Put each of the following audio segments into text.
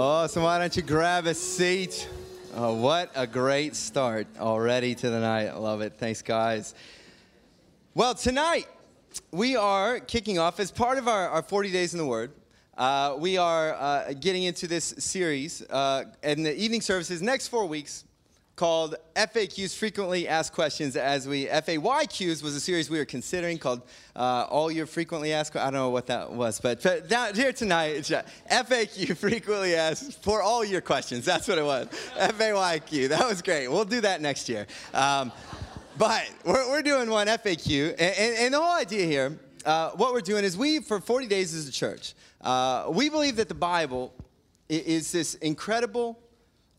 Oh, so why don't you grab a seat? Oh, what a great start already to the night. I love it. Thanks, guys. Well, tonight we are kicking off as part of our, our 40 Days in the Word. Uh, we are uh, getting into this series uh, in the evening services next four weeks called FAQs, Frequently Asked Questions, as we, FAYQs was a series we were considering called uh, All Your Frequently Asked I don't know what that was, but, but here tonight, it's uh, FAQ, Frequently Asked, for all your questions. That's what it was. FAYQ. That was great. We'll do that next year. Um, but we're, we're doing one FAQ, and, and, and the whole idea here, uh, what we're doing is we, for 40 days as a church, uh, we believe that the Bible is this incredible,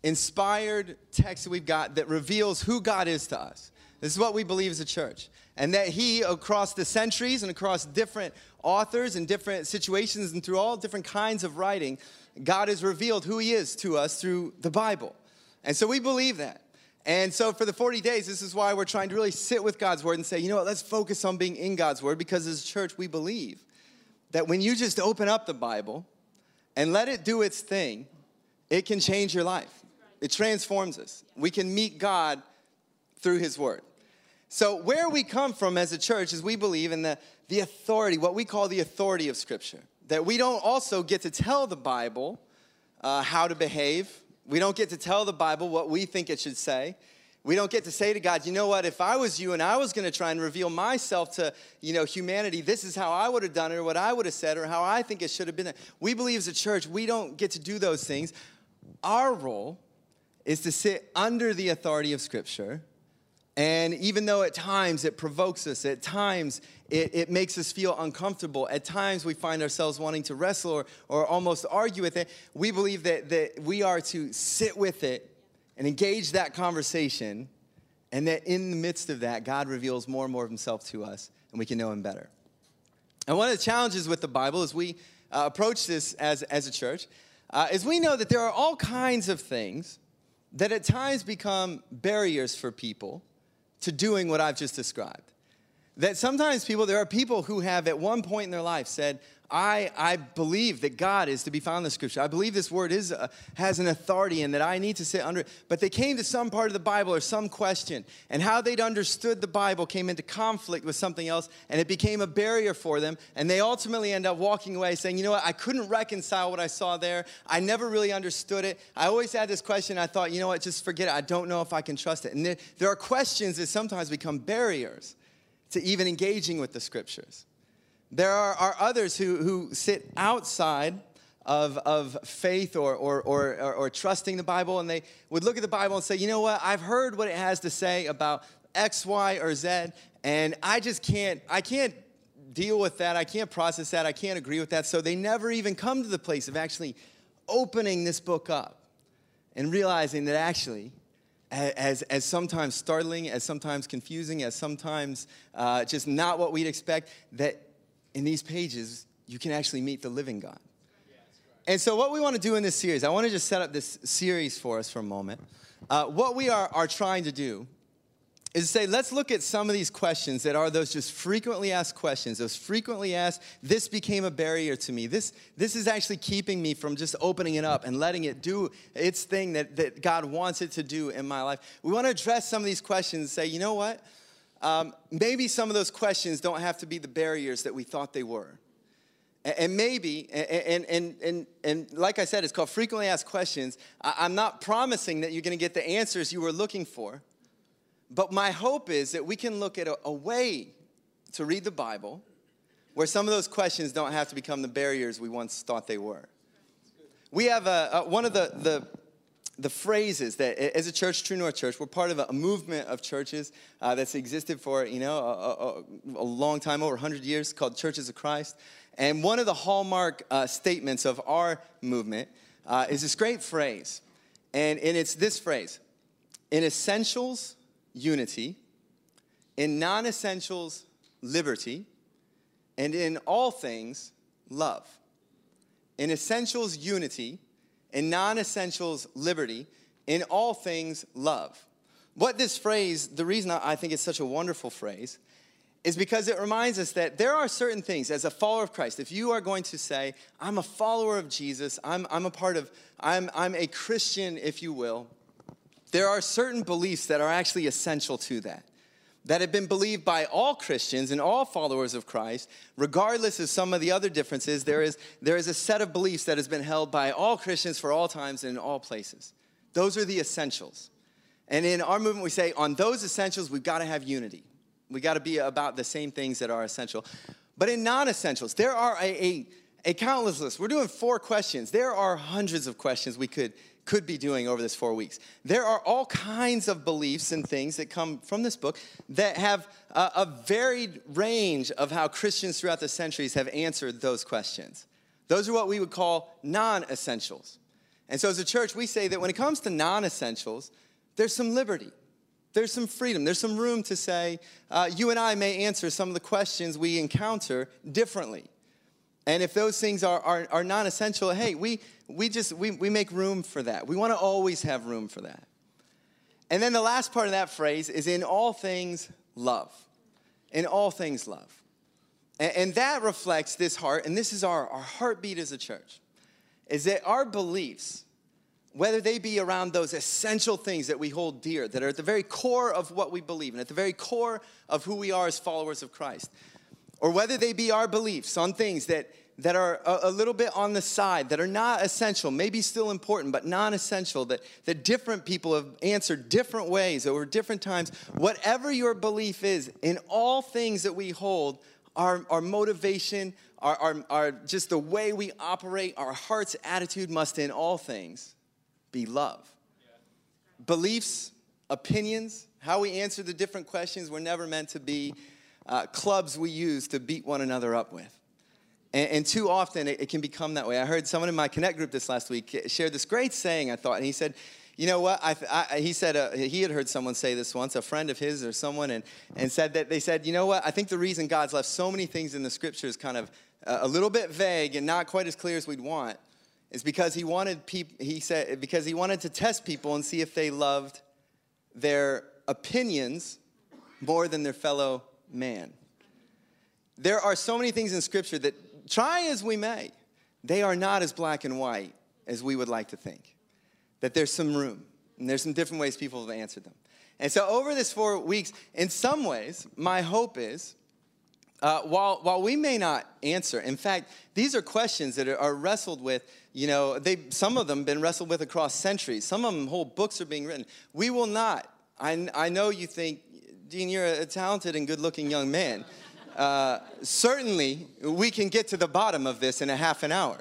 inspired text that we've got that reveals who God is to us. This is what we believe as a church. And that He, across the centuries and across different authors and different situations and through all different kinds of writing, God has revealed who He is to us through the Bible. And so we believe that. And so for the 40 days, this is why we're trying to really sit with God's Word and say, you know what, let's focus on being in God's Word because as a church, we believe that when you just open up the Bible and let it do its thing, it can change your life. It transforms us. We can meet God through His Word. So, where we come from as a church is we believe in the, the authority, what we call the authority of Scripture. That we don't also get to tell the Bible uh, how to behave, we don't get to tell the Bible what we think it should say. We don't get to say to God, you know what, if I was you and I was going to try and reveal myself to, you know, humanity, this is how I would have done it or what I would have said or how I think it should have been. We believe as a church, we don't get to do those things. Our role is to sit under the authority of Scripture. And even though at times it provokes us, at times it, it makes us feel uncomfortable, at times we find ourselves wanting to wrestle or, or almost argue with it, we believe that, that we are to sit with it and engage that conversation, and that in the midst of that, God reveals more and more of Himself to us, and we can know Him better. And one of the challenges with the Bible as we uh, approach this as, as a church uh, is we know that there are all kinds of things that at times become barriers for people to doing what I've just described. That sometimes people, there are people who have at one point in their life said, I, I believe that God is to be found in the scripture. I believe this word is, uh, has an authority and that I need to sit under it. But they came to some part of the Bible or some question, and how they'd understood the Bible came into conflict with something else, and it became a barrier for them. And they ultimately end up walking away saying, You know what? I couldn't reconcile what I saw there. I never really understood it. I always had this question. I thought, You know what? Just forget it. I don't know if I can trust it. And there, there are questions that sometimes become barriers to even engaging with the scriptures. There are, are others who, who sit outside of, of faith or, or, or, or, trusting the Bible, and they would look at the Bible and say, you know what, I've heard what it has to say about X, Y, or Z, and I just can't, I can't deal with that. I can't process that. I can't agree with that. So they never even come to the place of actually opening this book up and realizing that actually, as, as sometimes startling, as sometimes confusing, as sometimes uh, just not what we'd expect, that in these pages, you can actually meet the living God. And so, what we want to do in this series, I want to just set up this series for us for a moment. Uh, what we are, are trying to do is say, let's look at some of these questions that are those just frequently asked questions, those frequently asked, this became a barrier to me. This, this is actually keeping me from just opening it up and letting it do its thing that, that God wants it to do in my life. We want to address some of these questions and say, you know what? Um, maybe some of those questions don't have to be the barriers that we thought they were. And maybe, and, and, and, and like I said, it's called frequently asked questions. I'm not promising that you're going to get the answers you were looking for, but my hope is that we can look at a, a way to read the Bible where some of those questions don't have to become the barriers we once thought they were. We have a, a one of the, the the phrases that as a church true north church we're part of a, movement of churches uh, that's existed for you know a, a, a, long time over 100 years called churches of christ. And one of the hallmark uh, statements of our movement uh, is this great phrase. And, and it's this phrase in essentials unity. In non-essentials liberty. And in all things love. In essentials unity in non essentials, liberty, in all things, love. What this phrase, the reason I think it's such a wonderful phrase, is because it reminds us that there are certain things as a follower of Christ. If you are going to say, I'm a follower of Jesus, I'm, I'm a part of, I'm, I'm a Christian, if you will, there are certain beliefs that are actually essential to that that have been believed by all Christians and all followers of Christ, regardless of some of the other differences, there is, there is a set of beliefs that has been held by all Christians for all times and in all places. Those are the essentials. And in our movement, we say on those essentials, we've got to have unity. We've got to be about the same things that are essential. But in non essentials, there are a, a, a countless list. We're doing four questions. There are hundreds of questions we could could be doing over this four weeks. There are all kinds of beliefs and things that come from this book that have a, a varied range of how Christians throughout the centuries have answered those questions. Those are what we would call non essentials. And so, as a church, we say that when it comes to non essentials, there's some liberty, there's some freedom, there's some room to say, uh, you and I may answer some of the questions we encounter differently. And if those things are, are, are non essential, hey, we, we just we, we make room for that. We want to always have room for that. And then the last part of that phrase is in all things love. In all things love. And, and that reflects this heart, and this is our, our heartbeat as a church, is that our beliefs, whether they be around those essential things that we hold dear, that are at the very core of what we believe and at the very core of who we are as followers of Christ, or whether they be our beliefs on things that, that are a, a, little bit on the side, that are not essential, maybe still important, but non essential, that, that different people have answered different ways over different times. Whatever your belief is, in all things that we hold, our, our motivation, our, our, our just the way we operate, our heart's attitude must in all things be love. Beliefs, opinions, how we answer the different questions were never meant to be uh, clubs we use to beat one another up with. And, and too often it, it, can become that way. I heard someone in my Connect group this last week share this great saying, I thought, and he said, you know what? I, I, he said uh, he had heard someone say this once, a friend of his or someone, and, and said that they said, you know what? I think the reason God's left so many things in the scriptures kind of uh, a little bit vague and not quite as clear as we'd want is because he wanted people, he said, because he wanted to test people and see if they loved their opinions more than their fellow man. There are so many things in Scripture that, try as we may, they are not as black and white as we would like to think. That there's some room, and there's some different ways people have answered them. And so, over this four weeks, in some ways, my hope is uh, while, while we may not answer, in fact, these are questions that are, are wrestled with, you know, they, some of them been wrestled with across centuries. Some of them, whole books are being written. We will not, I, I know you think Dean, you're a talented and good looking young man. Uh, certainly, we can get to the bottom of this in a half an hour.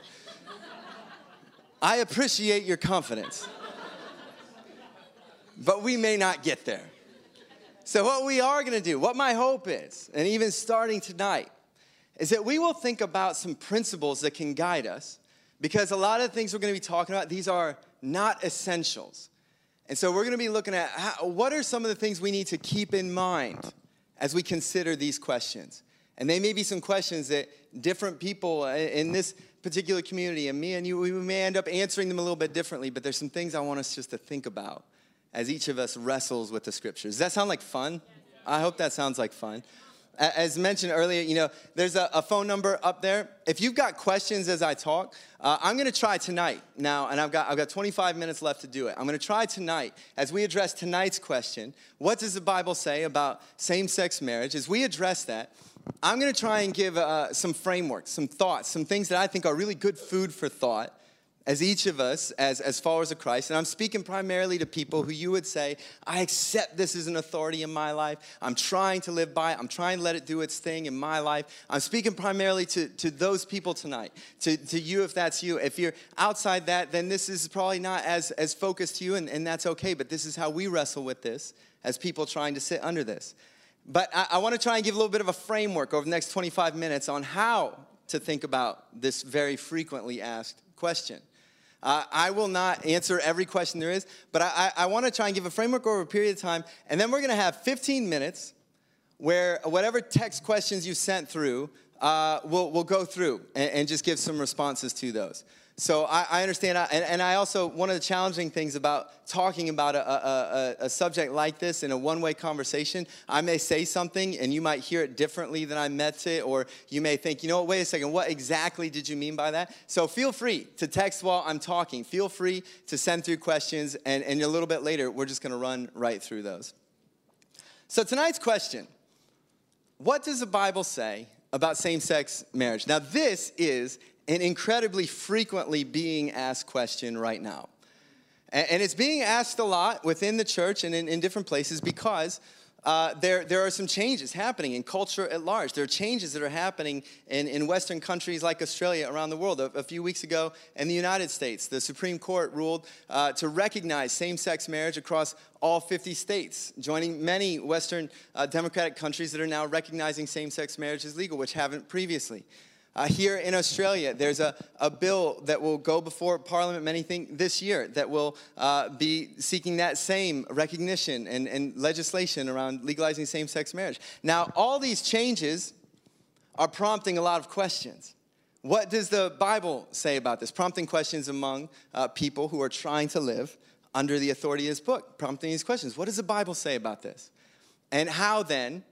I appreciate your confidence, but we may not get there. So, what we are gonna do, what my hope is, and even starting tonight, is that we will think about some principles that can guide us because a lot of the things we're gonna be talking about, these are not essentials. And so we're going to be looking at how, what are some of the things we need to keep in mind as we consider these questions. And they may be some questions that different people uh, in this particular community and me and you, we may end up answering them a little bit differently, but there's some things I want us just to think about as each of us wrestles with the scriptures. Does that sound like fun? I hope that sounds like fun as mentioned earlier, you know, there's a, a, phone number up there. If you've got questions as I talk, uh, I'm going to try tonight now, and I've got, I've got 25 minutes left to do it. I'm going to try tonight as we address tonight's question what does the Bible say about same sex marriage? As we address that, I'm going to try and give uh, some frameworks, some thoughts, some things that I think are really good food for thought as each of us, as, as followers of Christ, and I'm speaking primarily to people who you would say, I accept this as an authority in my life. I'm trying to live by it. I'm trying to let it do its thing in my life. I'm speaking primarily to, to those people tonight, to, to you if that's you. If you're outside that, then this is probably not as, as focused to you, and, and that's okay, but this is how we wrestle with this as people trying to sit under this. But I, I want to try and give a little bit of a framework over the next 25 minutes on how to think about this very frequently asked question. Uh, I will not answer every question there is, but I, I, I want to try and give a framework over a period of time. And then we're going to have 15 minutes where whatever text questions you sent through, uh, we'll, we'll go through and, and, just give some responses to those. So I, I understand, and, and, I also, one of the challenging things about talking about a, a, a, subject like this in a one way conversation, I may say something and you might hear it differently than I meant it, or you may think, you know what, wait a second, what exactly did you mean by that? So feel free to text while I'm talking. Feel free to send through questions, and, and a little bit later, we're just gonna run right through those. So tonight's question What does the Bible say about same sex marriage? Now, this is an incredibly frequently being asked question right now. And it's being asked a lot within the church and in, in different places because uh, there, there are some changes happening in culture at large. There are changes that are happening in, in Western countries like Australia around the world. A, a few weeks ago in the United States, the Supreme Court ruled uh, to recognize same sex marriage across all 50 states, joining many Western uh, democratic countries that are now recognizing same sex marriage as legal, which haven't previously. Uh, here in Australia, there's a, a bill that will go before Parliament, many think, this year, that will uh, be seeking that same recognition and, and legislation around legalizing same sex marriage. Now, all these changes are prompting a lot of questions. What does the Bible say about this? Prompting questions among uh, people who are trying to live under the authority of this book, prompting these questions. What does the Bible say about this? And how then,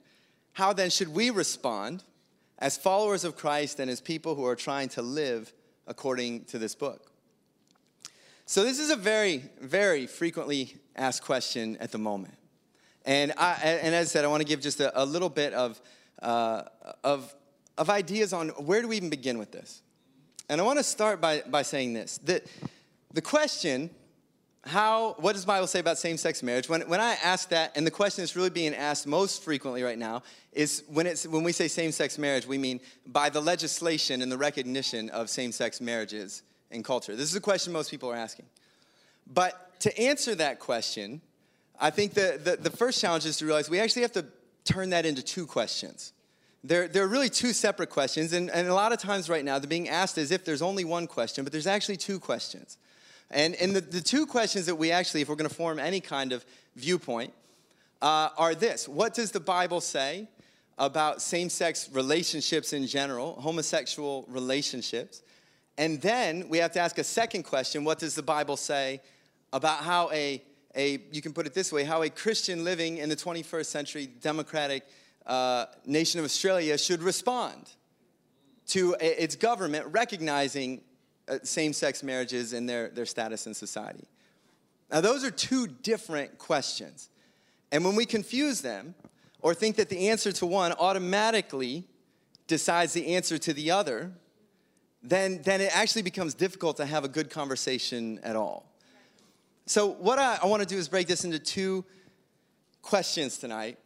how then should we respond as followers of Christ and as people who are trying to live according to this book. So, this is a very, very frequently asked question at the moment. And, I, and as I said, I want to give just a, a little bit of, uh, of, of ideas on where do we even begin with this. And I want to start by, by saying this that the question how, what does Bible say about same sex marriage? When, when I ask that, and the question that's really being asked most frequently right now, is when, it's, when we say same sex marriage, we mean by the legislation and the recognition of same sex marriages in culture. This is a question most people are asking. But to answer that question, I think the, the, the first challenge is to realize we actually have to turn that into two questions. They're, they're really two separate questions, and, and a lot of times right now they're being asked as if there's only one question, but there's actually two questions. And, and the, the two questions that we actually, if we're going to form any kind of viewpoint, uh, are this What does the Bible say about same sex relationships in general, homosexual relationships? And then we have to ask a second question What does the Bible say about how a, a you can put it this way, how a Christian living in the 21st century democratic uh, nation of Australia should respond to its government recognizing uh, same sex marriages and their, their status in society? Now, those are two different questions. And when we confuse them or think that the answer to one automatically decides the answer to the other, then, then it actually becomes difficult to have a good conversation at all. So, what I, I want to do is break this into two questions tonight.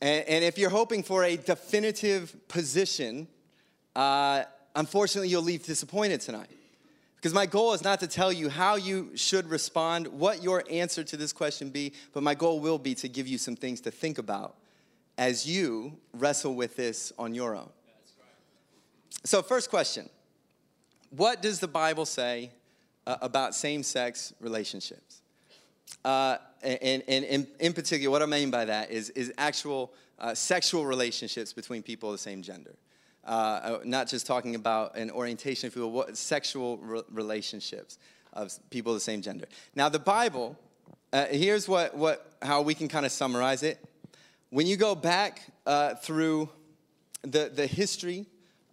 And, and if you're hoping for a definitive position, uh, unfortunately, you'll leave disappointed tonight. Because my goal is not to tell you how you should respond, what your answer to this question be, but my goal will be to give you some things to think about as you wrestle with this on your own. So, first question What does the Bible say uh, about same sex relationships? Uh, and, and, and, in particular, what I mean by that is, is actual uh, sexual relationships between people of the same gender. Uh, uh, not just talking about an orientation, if you will, what, sexual re- relationships of people of the same gender. Now, the Bible, uh, here's what, what, how we can kind of summarize it. When you go back uh, through the, the history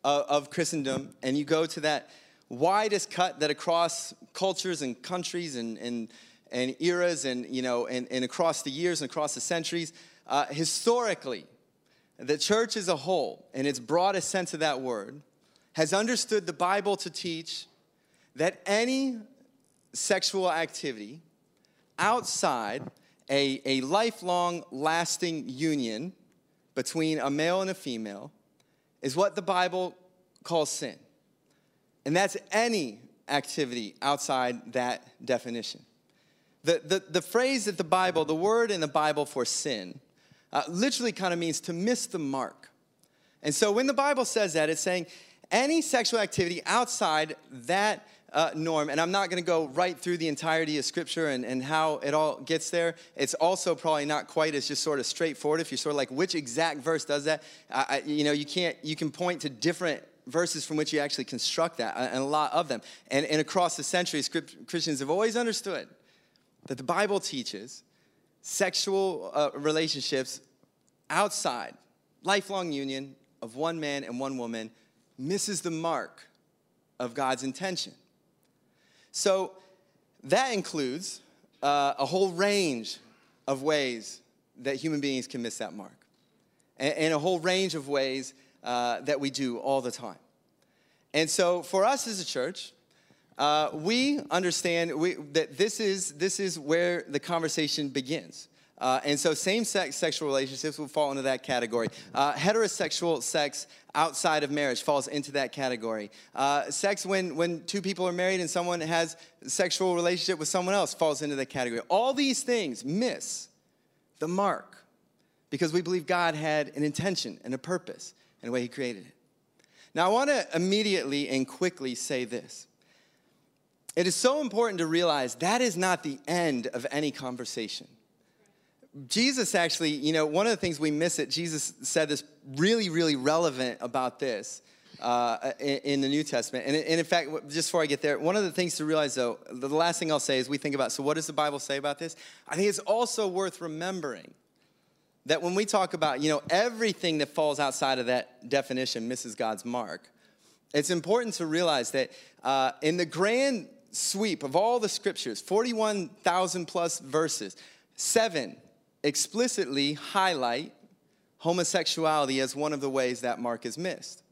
of, of Christendom and you go to that widest cut that across cultures and countries and, and, and eras and, you know, and, and across the years and across the centuries, uh, historically, the church as a whole, in its broadest sense of that word, has understood the Bible to teach that any sexual activity outside a, a lifelong, lasting union between a male and a female is what the Bible calls sin. And that's any activity outside that definition. The, the, the phrase that the Bible, the word in the Bible for sin, uh, literally kind of means to miss the mark. And so when the Bible says that, it's saying any sexual activity outside that uh, norm, and I'm not going to go right through the entirety of Scripture and, and how it all gets there. It's also probably not quite as just sort of straightforward. If you're sort of like, which exact verse does that? You know, you can't. You can point to different verses from which you actually construct that, and a lot of them. And, and across the centuries, Christians have always understood that the Bible teaches sexual uh, relationships outside, lifelong union of one man and one woman, misses the mark of God's intention. So that includes uh, a whole range of ways that human beings can miss that mark, and, and a whole range of ways uh, that we do all the time. And so, for us as a church, uh, we understand we, that this is, this is where the conversation begins. Uh, and so, same sex sexual relationships will fall into that category. Uh, heterosexual sex outside of marriage falls into that category. Uh, sex when, when two people are married and someone has sexual relationship with someone else falls into that category. All these things miss the mark because we believe God had an intention and a purpose in the way He created it. Now, I want to immediately and quickly say this. It is so important to realize that is not the end of any conversation. Jesus actually, you know, one of the things we miss it, Jesus said this really, really relevant about this uh, in, in, the New Testament. And, and, in fact, just before I get there, one of the things to realize though, the last thing I'll say is we think about, so what does the Bible say about this? I think it's also worth remembering that when we talk about, you know, everything that falls outside of that definition misses God's mark, it's important to realize that uh, in the grand sweep of all the scriptures, 41,000 plus verses, seven explicitly highlight homosexuality as one of the ways that mark is missed.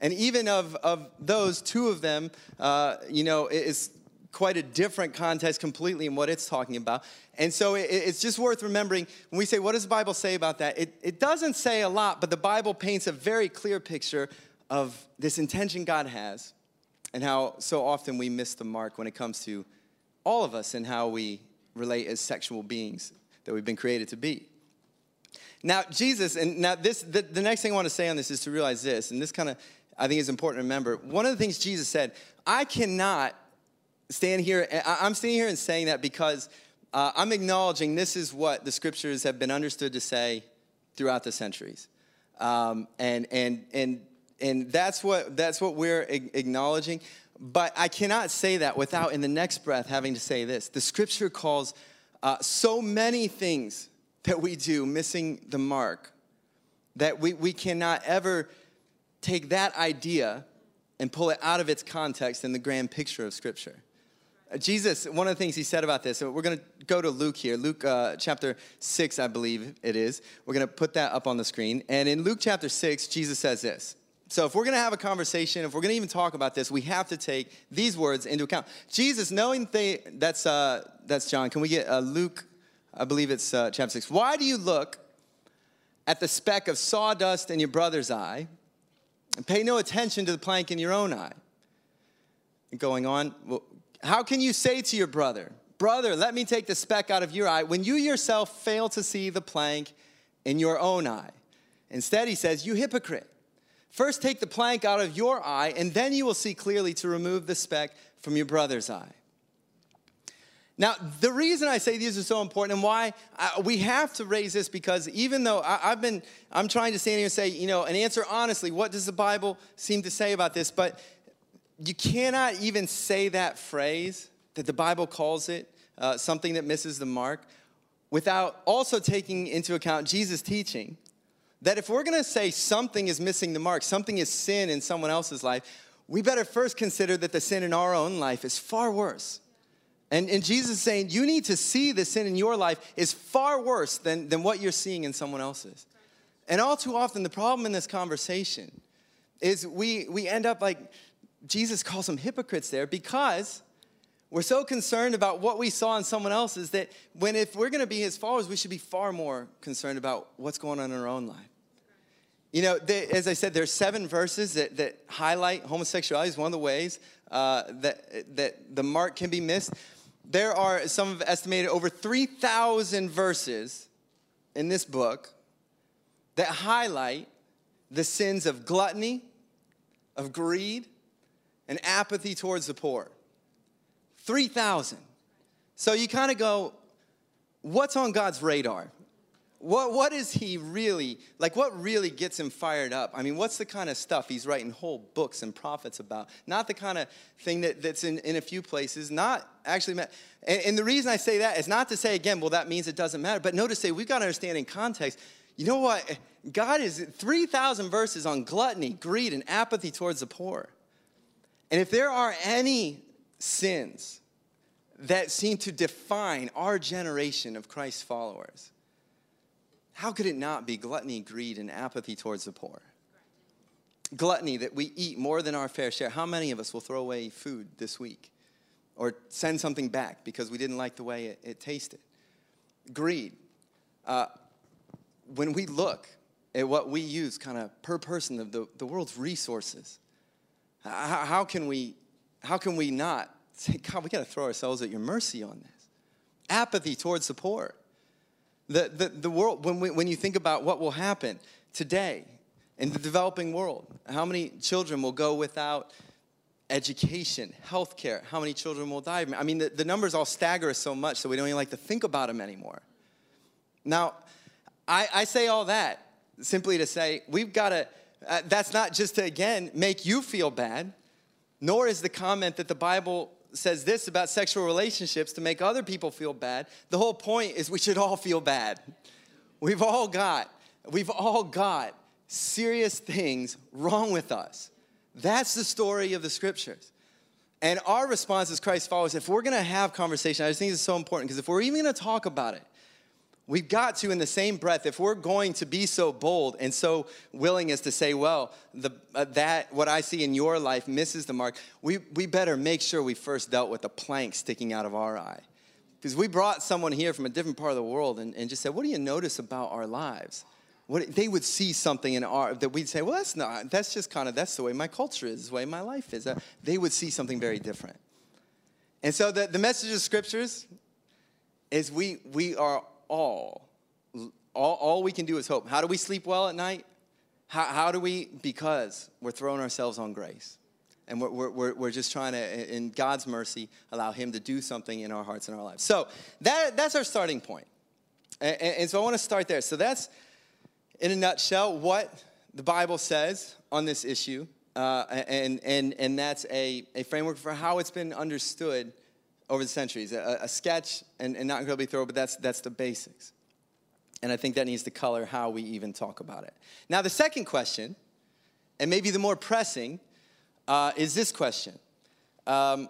And even of, of those, two of them, uh, you know, is quite a different context completely in what it's talking about. And so it, it's just worth remembering when we say, what does the Bible say about that? It, it doesn't say a lot, but the Bible paints a very clear picture of this intention God has and how so often we miss the mark when it comes to all of us and how we relate as sexual beings that we've been created to be. Now, Jesus, and now this, the, the next thing I want to say on this is to realize this, and this kind of, I think is important to remember. One of the things Jesus said, I cannot stand here, I'm standing here and saying that because uh, I'm acknowledging this is what the scriptures have been understood to say throughout the centuries. Um, and, and, and, and that's what, that's what we're acknowledging. But I cannot say that without, in the next breath, having to say this. The scripture calls uh, so many things that we do missing the mark that we, we cannot ever take that idea and pull it out of its context in the grand picture of Scripture. Uh, Jesus, one of the things he said about this, so we're going to go to Luke here, Luke uh, chapter 6, I believe it is. We're going to put that up on the screen. And in Luke chapter 6, Jesus says this. So, if we're going to have a conversation, if we're going to even talk about this, we have to take these words into account. Jesus, knowing they, that's, uh, that's John. Can we get uh, Luke, I believe it's uh, chapter 6. Why do you look at the speck of sawdust in your brother's eye and pay no attention to the plank in your own eye? And going on, well, how can you say to your brother, Brother, let me take the speck out of your eye, when you yourself fail to see the plank in your own eye? Instead, he says, You hypocrite. First, take the plank out of your eye, and then you will see clearly to remove the speck from your brother's eye. Now, the reason I say these are so important and why I, we have to raise this because even though I, have been, I'm trying to stand here and say, you know, and answer honestly, what does the Bible seem to say about this? But you cannot even say that phrase that the Bible calls it, uh, something that misses the mark, without also taking into account Jesus' teaching that if we're gonna say something is missing the mark, something is sin in someone else's life, we better first consider that the sin in our own life is far worse. And, and Jesus is saying, you need to see the sin in your life is far worse than, than what you're seeing in someone else's. And all too often, the problem in this conversation is we, we end up like, Jesus calls them hypocrites there because we're so concerned about what we saw in someone else's that when if we're going to be his followers, we should be far more concerned about what's going on in our own life. You know, as I said, there's seven verses that, that highlight homosexuality is one of the ways uh, that, that the mark can be missed. There are, some have estimated, over 3,000 verses in this book that highlight the sins of gluttony, of greed, and apathy towards the poor. 3,000. So you kind of go, what's on God's radar? What, what is he really, like, what really gets him fired up? I mean, what's the kind of stuff he's writing whole books and prophets about? Not the kind of thing that, that's in, in a few places, not actually, and, and the reason I say that is not to say, again, well, that means it doesn't matter, but notice, say, we've got to understand in context, you know what? God is 3,000 verses on gluttony, greed, and apathy towards the poor. And if there are any sins that seem to define our generation of Christ's followers, how could it not be gluttony, greed, and apathy towards the poor? Gluttony, that we eat more than our fair share. How many of us will throw away food this week or send something back because we didn't like the way it, it tasted? Greed. Uh, when we look at what we use kind of per person of the, the world's resources, how, how, can we, how can we not say, God, we got to throw ourselves at your mercy on this? Apathy towards the poor. The, the, the world, when, we, when you think about what will happen today in the developing world, how many children will go without education, health care, how many children will die? I mean, the, the numbers all stagger us so much so we don't even like to think about them anymore. Now, I, I say all that simply to say we've got to, uh, that's not just to, again, make you feel bad, nor is the comment that the Bible says this about sexual relationships to make other people feel bad. The whole point is we should all feel bad. We've all got, we've all got serious things wrong with us. That's the story of the scriptures. And our response as Christ followers, if we're gonna have conversation, I just think it's so important because if we're even gonna talk about it, We've got to, in the same breath, if we're going to be so bold and so willing as to say, well, the, uh, that, what I see in your life misses the mark, we, we better make sure we first dealt with the plank sticking out of our eye. Because we brought someone here from a different part of the world and, and just said, what do you notice about our lives? What, they would see something in our, that we'd say, well, that's not, that's just kind of, that's the way my culture is, the way my life is. Uh, they would see something very different. And so the, the message of scriptures is we, we are all, all, all we can do is hope. How do we sleep well at night? How, how do we? Because we're throwing ourselves on grace. And we're, we're, we're just trying to, in God's mercy, allow Him to do something in our hearts and our lives. So that, that's our starting point. And, and so I want to start there. So that's, in a nutshell, what the Bible says on this issue. Uh, and, and, and that's a, a framework for how it's been understood over the centuries. A, a sketch, and, and not incredibly thorough, but that's, that's the basics. And I think that needs to color how we even talk about it. Now, the second question, and maybe the more pressing, uh, is this question um,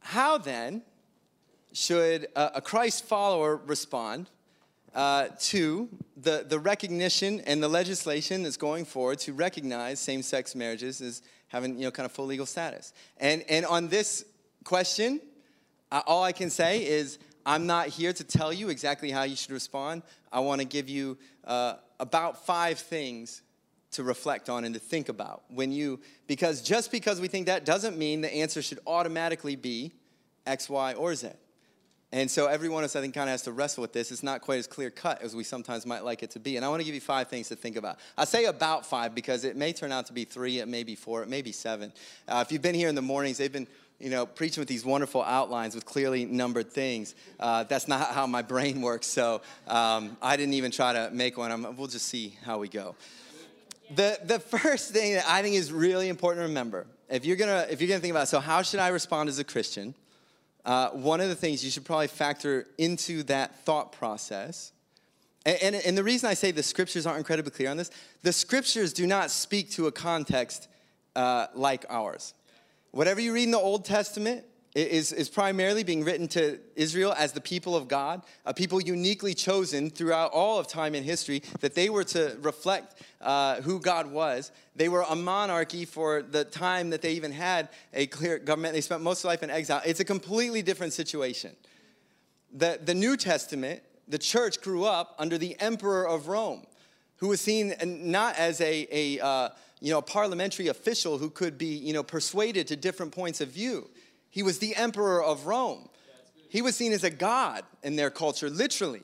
How then should a, a Christ follower respond uh, to the, the recognition and the legislation that's going forward to recognize same sex marriages as having you know, kind of full legal status? And, and on this question, all I can say is I'm not here to tell you exactly how you should respond. I want to give you uh, about five things to reflect on and to think about when you, because just because we think that doesn't mean the answer should automatically be X, Y, or Z. And so every one of us, I think, kind of has to wrestle with this. It's not quite as clear cut as we sometimes might like it to be. And I want to give you five things to think about. I say about five because it may turn out to be three, it may be four, it may be seven. Uh, if you've been here in the mornings, they've been you know, preaching with these wonderful outlines with clearly numbered things. Uh, that's not how my brain works, so um, I didn't even try to make one. I'm, we'll just see how we go. The, the first thing that I think is really important to remember, if you're gonna, if you're gonna think about, so how should I respond as a Christian? Uh, one of the things you should probably factor into that thought process, and, and, and the reason I say the scriptures aren't incredibly clear on this, the scriptures do not speak to a context uh, like ours. Whatever you read in the Old Testament is, is primarily being written to Israel as the people of God, a people uniquely chosen throughout all of time in history, that they were to reflect uh, who God was. They were a monarchy for the time that they even had a clear government. They spent most of life in exile. It's a completely different situation. The, the New Testament, the church grew up under the emperor of Rome, who was seen not as a, a uh, you know, a parliamentary official who could be, you know, persuaded to different points of view. He was the emperor of Rome. He was seen as a god in their culture, literally.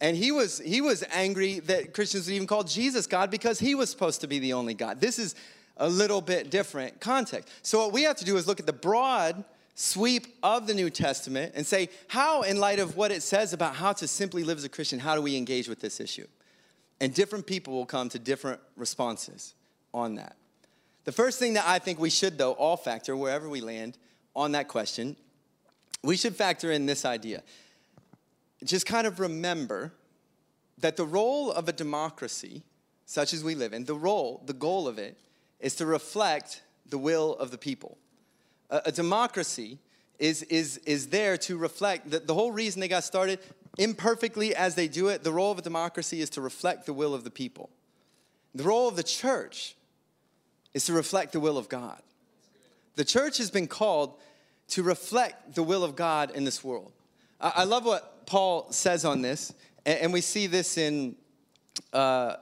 And he was, he was angry that Christians would even call Jesus God because he was supposed to be the only God. This is a little bit different context. So, what we have to do is look at the broad sweep of the New Testament and say, how, in light of what it says about how to simply live as a Christian, how do we engage with this issue? And different people will come to different responses on that. The first thing that I think we should, though, all factor wherever we land on that question, we should factor in this idea. Just kind of remember that the role of a democracy, such as we live in, the role, the goal of it, is to reflect the will of the people. A, a democracy is, is, is there to reflect the, the whole reason they got started, imperfectly as they do it, the role of a democracy is to reflect the will of the people. The role of the church is to reflect the will of God. The church has been called to reflect the will of God in this world. I, love what Paul says on this, and, and we see this in uh,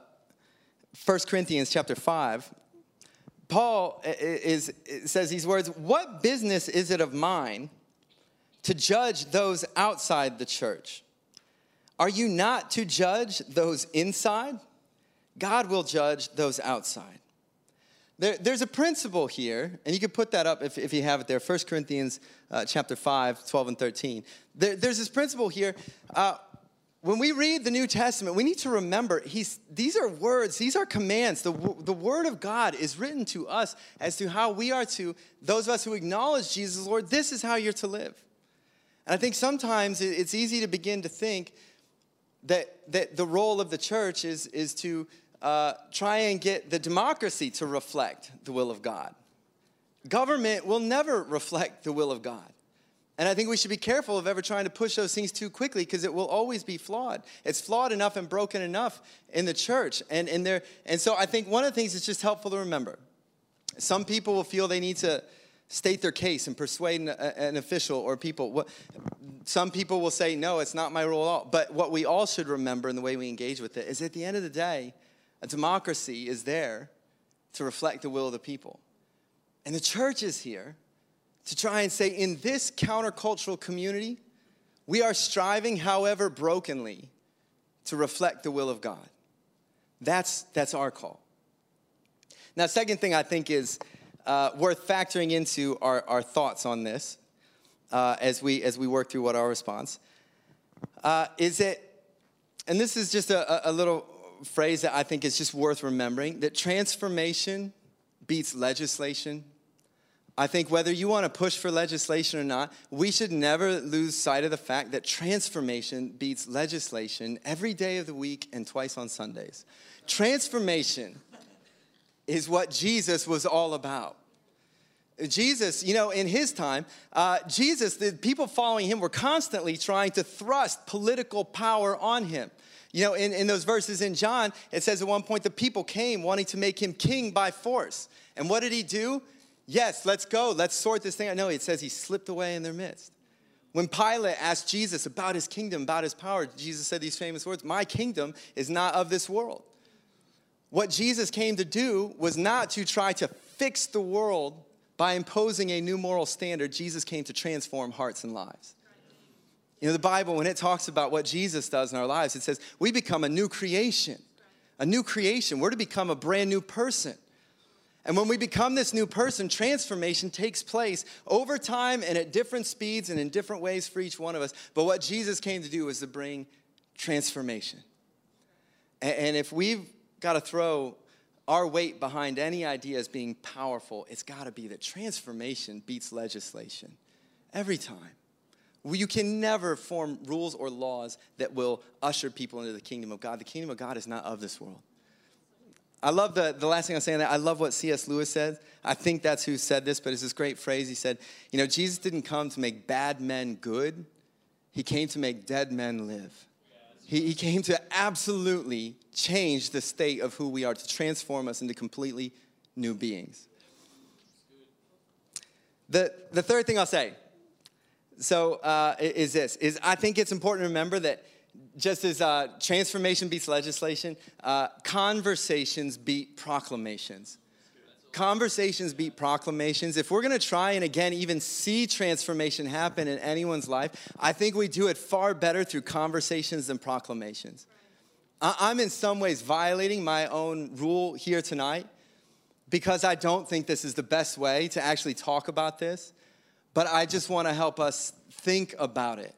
1 Corinthians chapter 5. Paul is, says these words What business is it of mine to judge those outside the church? Are you not to judge those inside? God will judge those outside. There, there's a principle here, and you can put that up if, if you have it there 1 Corinthians uh, chapter 5, 12 and 13. There, there's this principle here. Uh, when we read the New Testament, we need to remember he's, these are words, these are commands. The, the Word of God is written to us as to how we are to, those of us who acknowledge Jesus, Lord, this is how you're to live. And I think sometimes it's easy to begin to think that, that the role of the church is, is to uh, try and get the democracy to reflect the will of God. Government will never reflect the will of God. And I think we should be careful of ever trying to push those things too quickly because it will always be flawed. It's flawed enough and broken enough in the church. And, and, there, and so I think one of the things that's just helpful to remember some people will feel they need to state their case and persuade an, an official or people. Some people will say, no, it's not my role at all. But what we all should remember in the way we engage with it is at the end of the day, a democracy is there to reflect the will of the people. And the church is here to try and say, in this countercultural community, we are striving, however brokenly, to reflect the will of God. That's, that's our call. Now, second thing I think is uh, worth factoring into our, our thoughts on this uh, as, we, as we work through what our response uh, is it, and this is just a, a little phrase that I think is just worth remembering that transformation beats legislation I think whether you want to push for legislation or not, we should never lose sight of the fact that transformation beats legislation every day of the week and twice on Sundays. Transformation is what Jesus was all about. Jesus, you know, in his time, uh, Jesus, the people following him were constantly trying to thrust political power on him. You know, in, in those verses in John, it says at one point the people came wanting to make him king by force. And what did he do? Yes, let's go. Let's sort this thing out. No, it says he slipped away in their midst. When Pilate asked Jesus about his kingdom, about his power, Jesus said these famous words My kingdom is not of this world. What Jesus came to do was not to try to fix the world by imposing a new moral standard. Jesus came to transform hearts and lives. You know, the Bible, when it talks about what Jesus does in our lives, it says we become a new creation. A new creation. We're to become a brand new person. And when we become this new person, transformation takes place over time and at different speeds and in different ways for each one of us. But what Jesus came to do was to bring transformation. And if we've got to throw our weight behind any idea as being powerful, it's got to be that transformation beats legislation every time. You can never form rules or laws that will usher people into the kingdom of God. The kingdom of God is not of this world. I love the, the last thing I'm saying that I love what C.S. Lewis said. I think that's who said this, but it's this great phrase. He said, You know, Jesus didn't come to make bad men good, he came to make dead men live. He, he came to absolutely change the state of who we are, to transform us into completely new beings. The, the third thing I'll say, so uh, is this, is I think it's important to remember that just as uh, transformation beats legislation, uh, conversations beat proclamations. Conversations beat proclamations. If we're gonna try and again even see transformation happen in anyone's life, I think we do it far better through conversations than proclamations. I'm in some ways violating my own rule here tonight because I don't think this is the best way to actually talk about this. But I just want to help us think about it.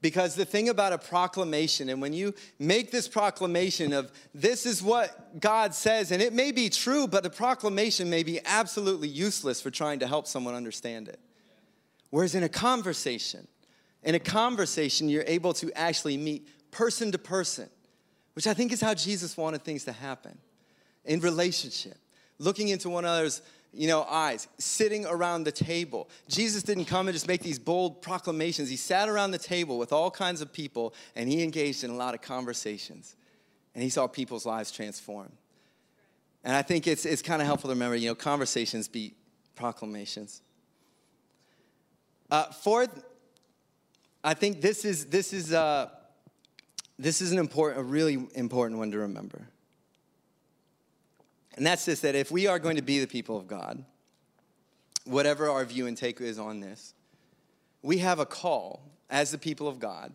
Because the thing about a proclamation, and when you make this proclamation of this is what God says, and it may be true, but the proclamation may be absolutely useless for trying to help someone understand it. Whereas in a conversation, in a conversation, you're able to actually meet person to person, which I think is how Jesus wanted things to happen in relationship, looking into one another's you know, eyes, sitting around the table. Jesus didn't come and just make these bold proclamations. He sat around the table with all kinds of people and he engaged in a lot of conversations. And he saw people's lives transform. And I think it's, it's kind of helpful to remember, you know, conversations beat proclamations. Uh, fourth, I think this is, this is, uh, this is an important, a really important one to remember. And that's just that if we are going to be the people of God, whatever our view and take is on this, we have a call as the people of God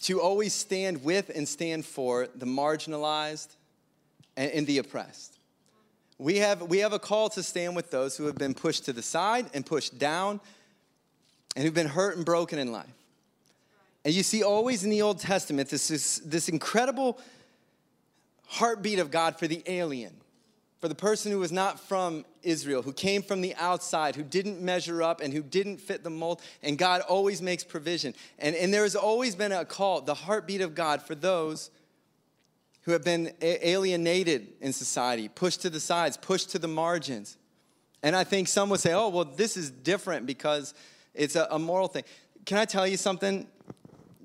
to always stand with and stand for the marginalized and, the oppressed. We have, we have a call to stand with those who have been pushed to the side and pushed down and who've been hurt and broken in life. And you see always in the Old Testament this, this, this incredible heartbeat of God for the alien, for the person who was not from Israel, who came from the outside, who didn't measure up and who didn't fit the mold. And God always makes provision. And, and there has always been a call, the heartbeat of God for those who have been alienated in society, pushed to the sides, pushed to the margins. And I think some would say, oh, well, this is different because it's a, a moral thing. Can I tell you something?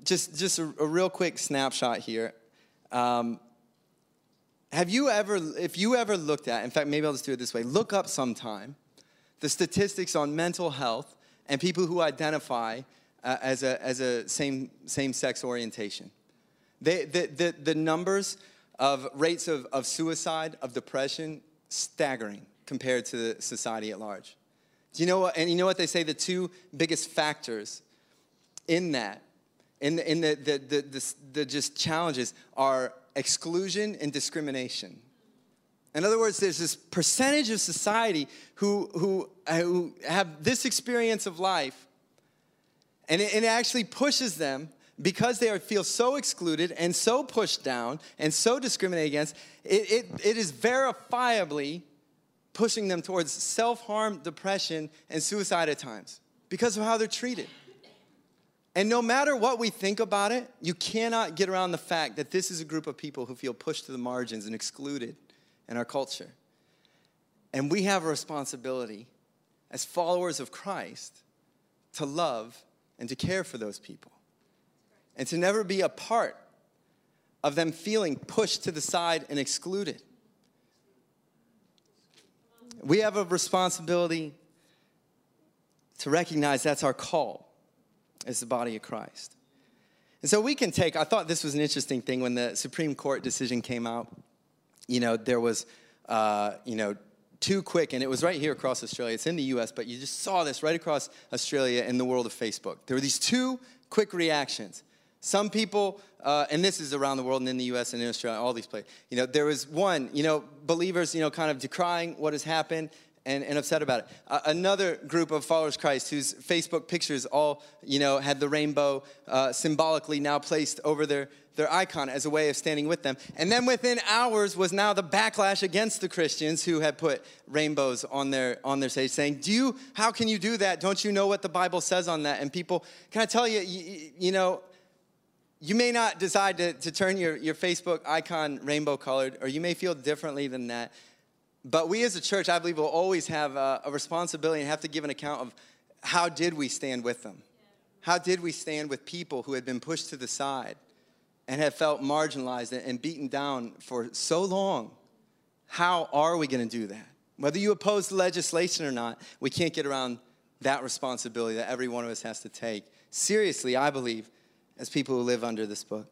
Just, just a, a real quick snapshot here. Um, have you ever, if you ever looked at, in fact, maybe I'll just do it this way look up sometime the statistics on mental health and people who identify uh, as a, as a same, same sex orientation. They, the, the, the numbers of rates of, of suicide, of depression, staggering compared to society at large. Do you know what, and you know what they say the two biggest factors in that, in the, in the, the, the, the, the just challenges are exclusion and discrimination. In other words, there's this percentage of society who, who, uh, who have this experience of life, and it, it actually pushes them because they are, feel so excluded and so pushed down and so discriminated against, it, it, it is verifiably pushing them towards self harm, depression, and suicide at times because of how they're treated. And no matter what we think about it, you cannot get around the fact that this is a group of people who feel pushed to the margins and excluded in our culture. And we have a responsibility as followers of Christ to love and to care for those people and to never be a part of them feeling pushed to the side and excluded. We have a responsibility to recognize that's our call as the body of Christ. And so we can take, I thought this was an interesting thing when the Supreme Court decision came out. You know, there was, uh, you know, too quick, and it was right here across Australia. It's in the US, but you just saw this right across Australia in the world of Facebook. There were these two quick reactions. Some people, uh, and this is around the world and in the US and in Australia, all these places, you know, there was one, you know, believers, you know, kind of decrying what has happened and, and upset about it. Uh, another group of followers Christ whose Facebook pictures all, you know, had the rainbow uh, symbolically now placed over their, their icon as a way of standing with them. And then within hours was now the backlash against the Christians who had put rainbows on their on their stage, saying, "Do you? How can you do that? Don't you know what the Bible says on that?" And people, can I tell you, you, you know, you may not decide to, to turn your, your Facebook icon rainbow colored, or you may feel differently than that. But we as a church, I believe, will always have a, a responsibility and have to give an account of how did we stand with them? How did we stand with people who had been pushed to the side and have felt marginalized and beaten down for so long? How are we going to do that? Whether you oppose the legislation or not, we can't get around that responsibility that every one of us has to take. Seriously, I believe, as people who live under this book.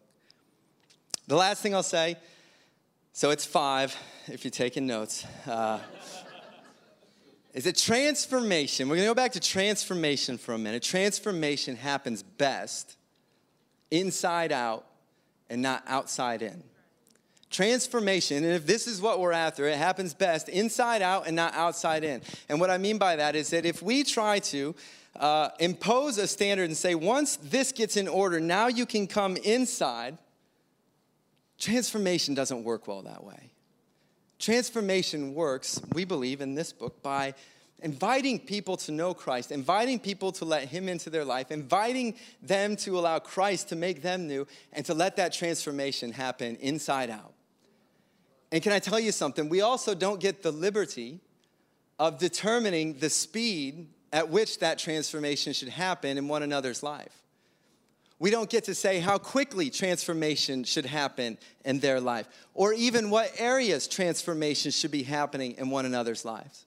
The last thing I'll say so it's five, if you're taking notes. Uh, is a transformation. We're going to go back to transformation for a minute. Transformation happens best inside out and not outside in. Transformation, and if this is what we're after, it happens best inside out and not outside in. And what I mean by that is that if we try to uh, impose a standard and say, once this gets in order, now you can come inside, transformation doesn't work well that way. Transformation works, we believe in this book, by inviting people to know Christ, inviting people to let Him into their life, inviting them to allow Christ to make them new, and to let that transformation happen inside out. And can I tell you something? We also don't get the liberty of determining the speed at which that transformation should happen in one another's life. We don't get to say how quickly transformation should happen in their life, or even what areas transformation should be happening in one another's lives.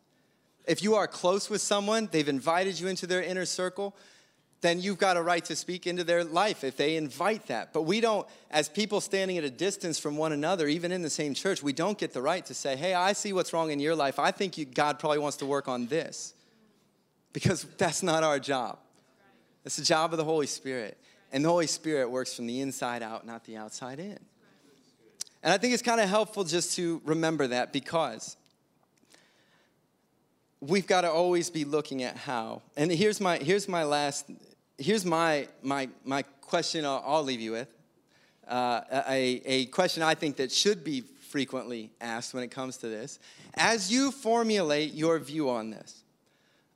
If you are close with someone, they've invited you into their inner circle, then you've got a right to speak into their life if they invite that. But we don't, as people standing at a distance from one another, even in the same church, we don't get the right to say, hey, I see what's wrong in your life. I think you, God probably wants to work on this. Because that's not our job. It's the job of the Holy Spirit. And the Holy Spirit works from the inside out, not the outside in. And I think it's kind of helpful just to remember that because we've got to always be looking at how. And here's my here's my last here's my my my question I'll, I'll leave you with. Uh, a, a question I think that should be frequently asked when it comes to this. As you formulate your view on this,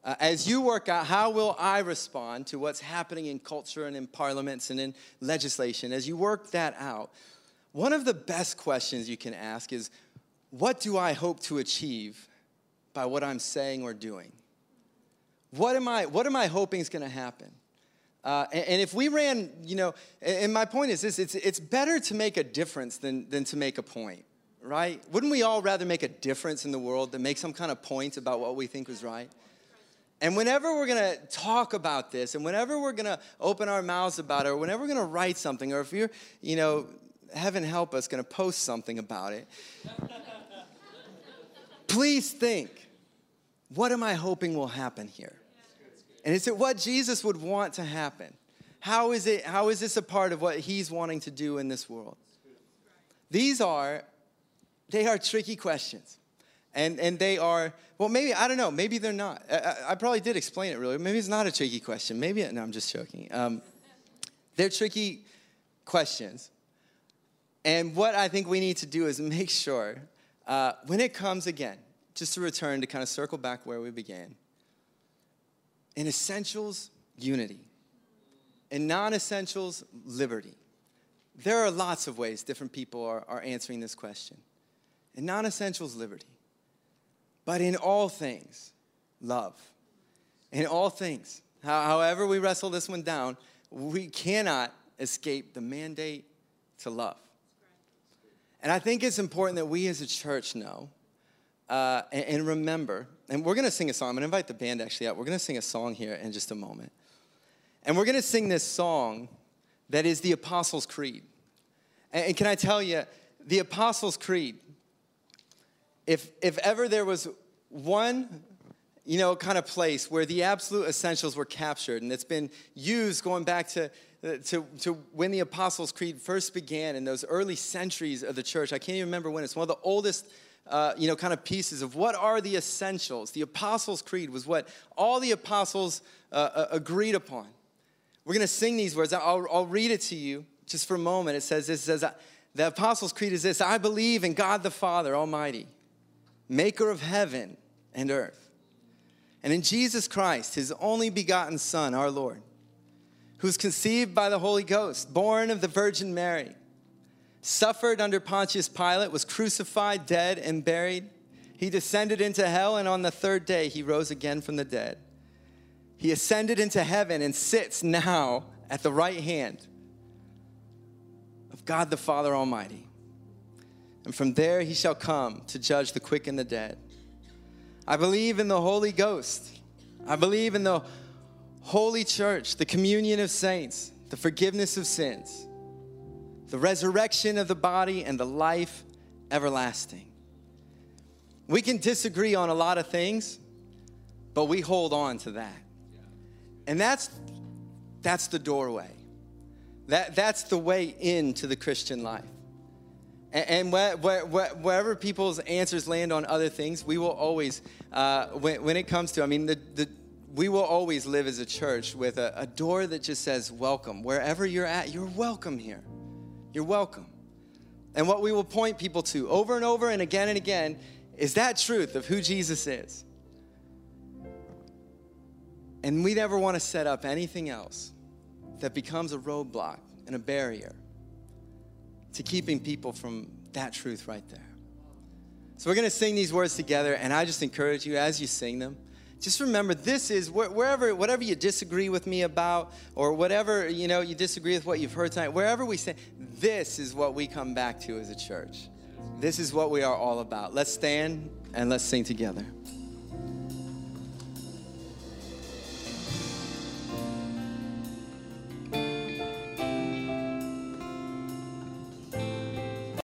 uh, as you work out how will I respond to what's happening in culture and in parliaments and in legislation, as you work that out, one of the best questions you can ask is, what do I hope to achieve by what I'm saying or doing? What am I, what am I hoping is going to happen? Uh, and, and, if we ran, you know, and my point is this it's, it's better to make a difference than, than to make a point, right? Wouldn't we all rather make a difference in the world than make some kind of point about what we think was right? And whenever we're gonna talk about this, and whenever we're gonna open our mouths about it, or whenever we're gonna write something, or if you're, you know, heaven help us, gonna post something about it, please think what am I hoping will happen here? And is it what Jesus would want to happen? How is, it, how is this a part of what he's wanting to do in this world? These are, they are tricky questions. And, and they are, well, maybe, I don't know, maybe they're not. I, I probably did explain it really. Maybe it's not a tricky question. Maybe, no, I'm just joking. Um, they're tricky questions. And what I think we need to do is make sure uh, when it comes again, just to return to kind of circle back where we began. In essentials, unity. In non essentials, liberty. There are lots of ways different people are, are answering this question. In non essentials, liberty. But in all things, love. In all things, however we wrestle this one down, we cannot escape the mandate to love. And I think it's important that we as a church know uh, and, and, remember, and we're to sing a song. I'm to invite the band actually out. We're to sing a song here in just a moment. And we're to sing this song that is the Apostles' Creed. And, and can I tell you, the Apostles' Creed, if, if ever there was one you know, kind of place where the absolute essentials were captured, and it's been used going back to, to, to when the Apostles' Creed first began in those early centuries of the church. I can't even remember when. It's one of the oldest uh, you know, kind of pieces of what are the essentials. The Apostles' Creed was what all the apostles uh, uh agreed upon. We're going to sing these words. I'll, I'll read it to you just for a moment. It says this, it says, the Apostles' Creed is this I believe in God the Father Almighty, maker of heaven and earth, and in Jesus Christ, his only begotten Son, our Lord, who's conceived by the Holy Ghost, born of the Virgin Mary suffered under Pontius Pilate, was crucified, dead, and buried. He descended into hell, and on the third day he rose again from the dead. He ascended into heaven and sits now at the right hand of God the Father Almighty. And from there he shall come to judge the quick and the dead. I believe in the Holy Ghost. I believe in the Holy Church, the communion of saints, the forgiveness of sins the resurrection of the body, and the life everlasting. We can disagree on a lot of things, but we hold on to that. And that's that's the doorway. That, that's the way into the Christian life. And, and where, where, wherever people's answers land on other things, we will always, uh, when, when it comes to, I mean, the, the, we will always live as a church with a, a door that just says welcome. Wherever you're at, you're welcome here. You're welcome. And what we will point people to over and over and again and again is that truth of who Jesus is. And we never want to set up anything else that becomes a roadblock and a barrier to keeping people from that truth right there. So we're going to sing these words together, and I just encourage you as you sing them, just remember this is wherever, whatever you disagree with me about, or whatever you know you disagree with what you've heard tonight, wherever we say, this is what we come back to as a church. This is what we are all about. Let's stand and let's sing together.